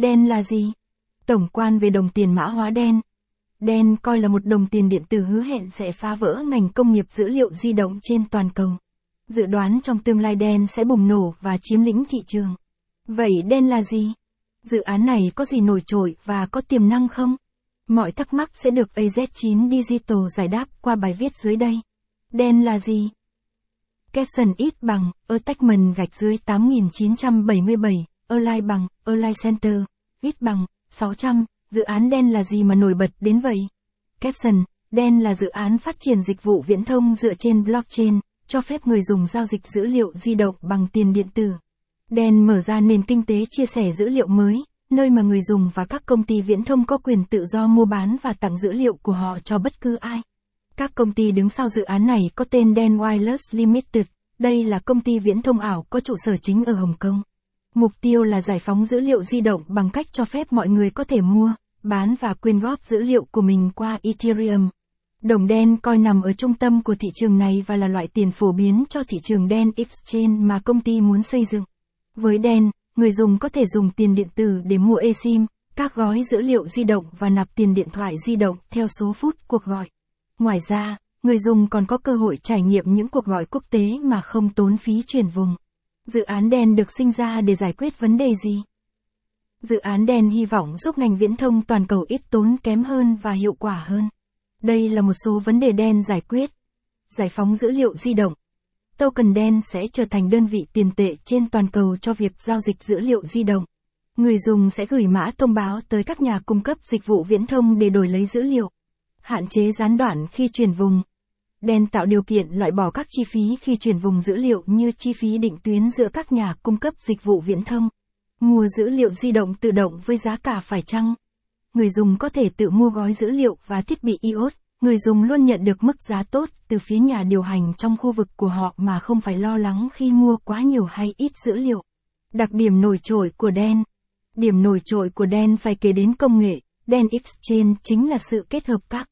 Đen là gì? Tổng quan về đồng tiền mã hóa đen. Đen coi là một đồng tiền điện tử hứa hẹn sẽ phá vỡ ngành công nghiệp dữ liệu di động trên toàn cầu. Dự đoán trong tương lai đen sẽ bùng nổ và chiếm lĩnh thị trường. Vậy đen là gì? Dự án này có gì nổi trội và có tiềm năng không? Mọi thắc mắc sẽ được AZ9 Digital giải đáp qua bài viết dưới đây. Đen là gì? Caption ít bằng, attachment gạch dưới 8977, align bằng, align center, ít bằng, 600, dự án đen là gì mà nổi bật đến vậy? Caption, đen là dự án phát triển dịch vụ viễn thông dựa trên blockchain, cho phép người dùng giao dịch dữ liệu di động bằng tiền điện tử. Đen mở ra nền kinh tế chia sẻ dữ liệu mới, nơi mà người dùng và các công ty viễn thông có quyền tự do mua bán và tặng dữ liệu của họ cho bất cứ ai. Các công ty đứng sau dự án này có tên Den Wireless Limited, đây là công ty viễn thông ảo có trụ sở chính ở Hồng Kông. Mục tiêu là giải phóng dữ liệu di động bằng cách cho phép mọi người có thể mua, bán và quyên góp dữ liệu của mình qua Ethereum. Đồng đen coi nằm ở trung tâm của thị trường này và là loại tiền phổ biến cho thị trường đen exchange mà công ty muốn xây dựng. Với đen, người dùng có thể dùng tiền điện tử để mua eSIM, các gói dữ liệu di động và nạp tiền điện thoại di động theo số phút cuộc gọi. Ngoài ra, người dùng còn có cơ hội trải nghiệm những cuộc gọi quốc tế mà không tốn phí chuyển vùng. Dự án đen được sinh ra để giải quyết vấn đề gì? Dự án đen hy vọng giúp ngành viễn thông toàn cầu ít tốn kém hơn và hiệu quả hơn. Đây là một số vấn đề đen giải quyết. Giải phóng dữ liệu di động. Token đen sẽ trở thành đơn vị tiền tệ trên toàn cầu cho việc giao dịch dữ liệu di động. Người dùng sẽ gửi mã thông báo tới các nhà cung cấp dịch vụ viễn thông để đổi lấy dữ liệu. Hạn chế gián đoạn khi chuyển vùng. Đen tạo điều kiện loại bỏ các chi phí khi chuyển vùng dữ liệu như chi phí định tuyến giữa các nhà cung cấp dịch vụ viễn thông. Mua dữ liệu di động tự động với giá cả phải chăng? Người dùng có thể tự mua gói dữ liệu và thiết bị iOS. Người dùng luôn nhận được mức giá tốt từ phía nhà điều hành trong khu vực của họ mà không phải lo lắng khi mua quá nhiều hay ít dữ liệu. Đặc điểm nổi trội của đen. Điểm nổi trội của đen phải kể đến công nghệ, đen exchange chính là sự kết hợp các